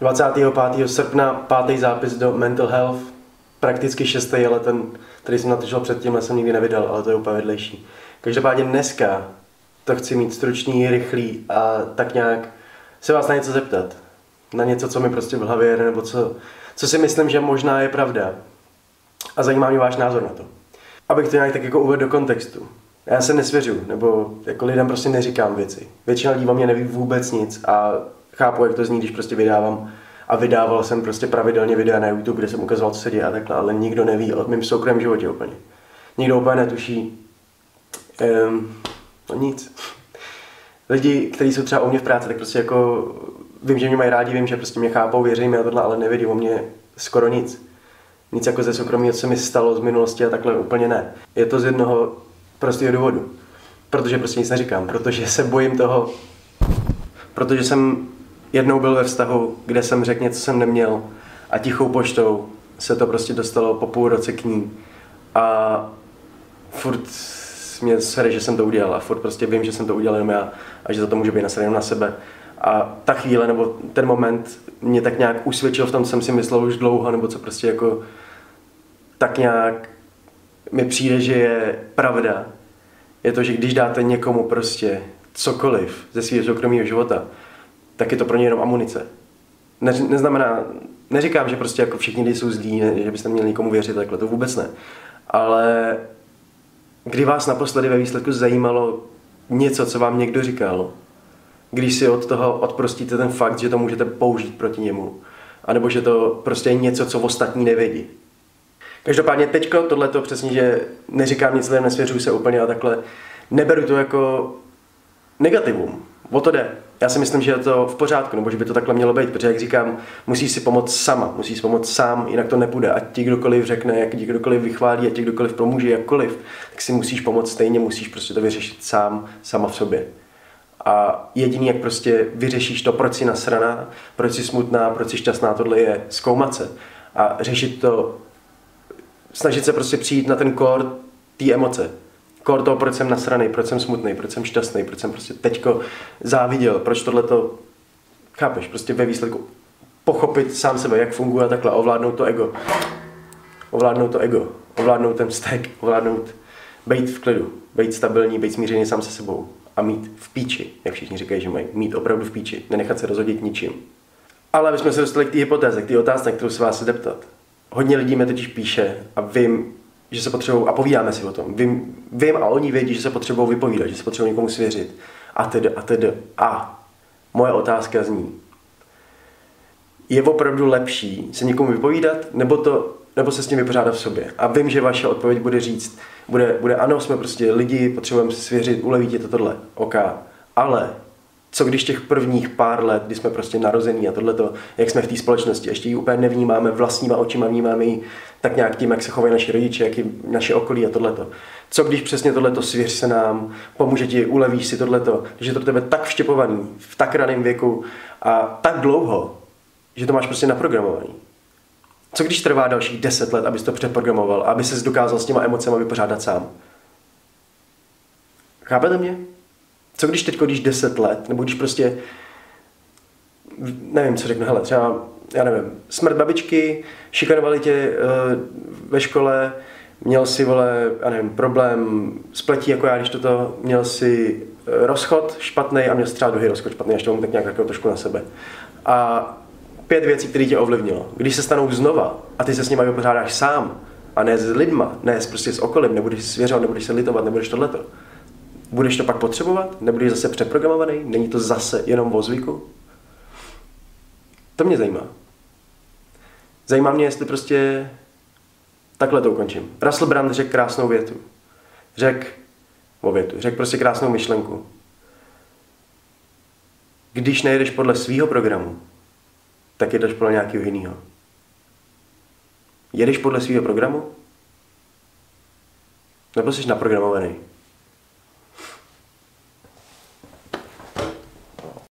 25. srpna pátý zápis do Mental Health, prakticky šestý, ale ten, který jsem natočil předtím, jsem nikdy nevydal, ale to je úplně vedlejší. Každopádně dneska to chci mít stručný, rychlý a tak nějak se vás na něco zeptat. Na něco, co mi prostě v hlavě jede, nebo co, co si myslím, že možná je pravda. A zajímá mě váš názor na to. Abych to nějak tak jako uvedl do kontextu. Já se nesvěřu, nebo jako lidem prostě neříkám věci. Většina lidí mě neví vůbec nic a chápu, jak to zní, když prostě vydávám a vydával jsem prostě pravidelně videa na YouTube, kde jsem ukazoval, co se děje a takhle, ale nikdo neví o mém soukromém životě úplně. Nikdo úplně netuší um, no nic. Lidi, kteří jsou třeba u mě v práci, tak prostě jako vím, že mě mají rádi, vím, že prostě mě chápou, věří mi a tohle, ale nevědí o mě skoro nic. Nic jako ze soukromí, co se mi stalo z minulosti a takhle úplně ne. Je to z jednoho prostého důvodu. Protože prostě nic neříkám, protože se bojím toho, protože jsem jednou byl ve vztahu, kde jsem řekl něco, jsem neměl a tichou poštou se to prostě dostalo po půl roce k ní a furt mě sere, že jsem to udělal a furt prostě vím, že jsem to udělal jenom já a že za to může být nasraný na sebe. A ta chvíle nebo ten moment mě tak nějak usvědčil v tom, jsem si myslel už dlouho, nebo co prostě jako tak nějak mi přijde, že je pravda, je to, že když dáte někomu prostě cokoliv ze svého soukromého života, tak je to pro ně jenom amunice. Ne, neznamená, neříkám, že prostě jako všichni lidi jsou zlí, ne, že byste měli někomu věřit takhle, to vůbec ne. Ale kdy vás naposledy ve výsledku zajímalo něco, co vám někdo říkal, když si od toho odprostíte ten fakt, že to můžete použít proti němu, anebo že to prostě je něco, co ostatní nevědí. Každopádně teďko tohleto přesně, že neříkám nic lidem, nesvěřuju se úplně a takhle, neberu to jako negativum. O to jde. Já si myslím, že je to v pořádku, nebo že by to takhle mělo být, protože jak říkám, musíš si pomoct sama, musíš si pomoct sám, jinak to nepůjde. Ať ti kdokoliv řekne, jak ti kdokoliv vychválí, ať ti kdokoliv pomůže, jakkoliv, tak si musíš pomoct stejně, musíš prostě to vyřešit sám, sama v sobě. A jediný, jak prostě vyřešíš to, proč jsi nasraná, proč jsi smutná, proč jsi šťastná, tohle je zkoumat se a řešit to, snažit se prostě přijít na ten kor té emoce, kor toho, proč jsem nasraný, proč jsem smutný, proč jsem šťastný, proč jsem prostě teďko záviděl, proč tohle to, chápeš, prostě ve výsledku pochopit sám sebe, jak funguje takhle, ovládnout to ego. Ovládnout to ego, ovládnout ten vztek, ovládnout, být v klidu, být stabilní, být smířený sám se sebou a mít v píči, jak všichni říkají, že mají, mít opravdu v píči, nenechat se rozhodit ničím. Ale aby jsme se dostali k té hypotéze, k té otázce, kterou se vás zeptat. Hodně lidí mi totiž píše a vím, že se potřebují, a povídáme si o tom, vím, vím a oni vědí, že se potřebují vypovídat, že se potřebují někomu svěřit. A tedy, a tedy, a moje otázka zní, je opravdu lepší se někomu vypovídat, nebo, to, nebo se s tím vypořádat v sobě? A vím, že vaše odpověď bude říct, bude, bude ano, jsme prostě lidi, potřebujeme se svěřit, uleví ti to tohle, ok. Ale co když těch prvních pár let, kdy jsme prostě narození a tohleto, jak jsme v té společnosti, ještě ji úplně nevnímáme vlastníma očima, vnímáme ji tak nějak tím, jak se chovají naši rodiče, jak je naše okolí a tohleto. Co když přesně tohleto svěř se nám, pomůže ti, ulevíš si tohleto, že je to tebe tak vštěpovaný, v tak raném věku a tak dlouho, že to máš prostě naprogramovaný. Co když trvá dalších deset let, abys to přeprogramoval, aby ses dokázal s těma emocemi vypořádat sám? Chápete mě? Co když teď, když 10 let, nebo když prostě, nevím, co řeknu, hele, třeba, já nevím, smrt babičky, šikanovali tě uh, ve škole, měl si, vole, já nevím, problém s pletí, jako já, když toto, měl si uh, rozchod špatný a měl si třeba druhý rozchod špatný, ještě mám tak nějak jako trošku na sebe. A pět věcí, které tě ovlivnilo. Když se stanou znova a ty se s nimi vypořádáš sám, a ne s lidma, ne prostě s okolím, nebudeš svěřovat, nebudeš se litovat, nebudeš tohleto Budeš to pak potřebovat? Nebudeš zase přeprogramovaný? Není to zase jenom o zvyku? To mě zajímá. Zajímá mě, jestli prostě takhle to ukončím. Russell Brand řekl krásnou větu. Řekl o větu. Řekl prostě krásnou myšlenku. Když nejedeš podle svého programu, tak jedeš podle nějakého jiného. Jedeš podle svého programu? Nebo jsi naprogramovaný?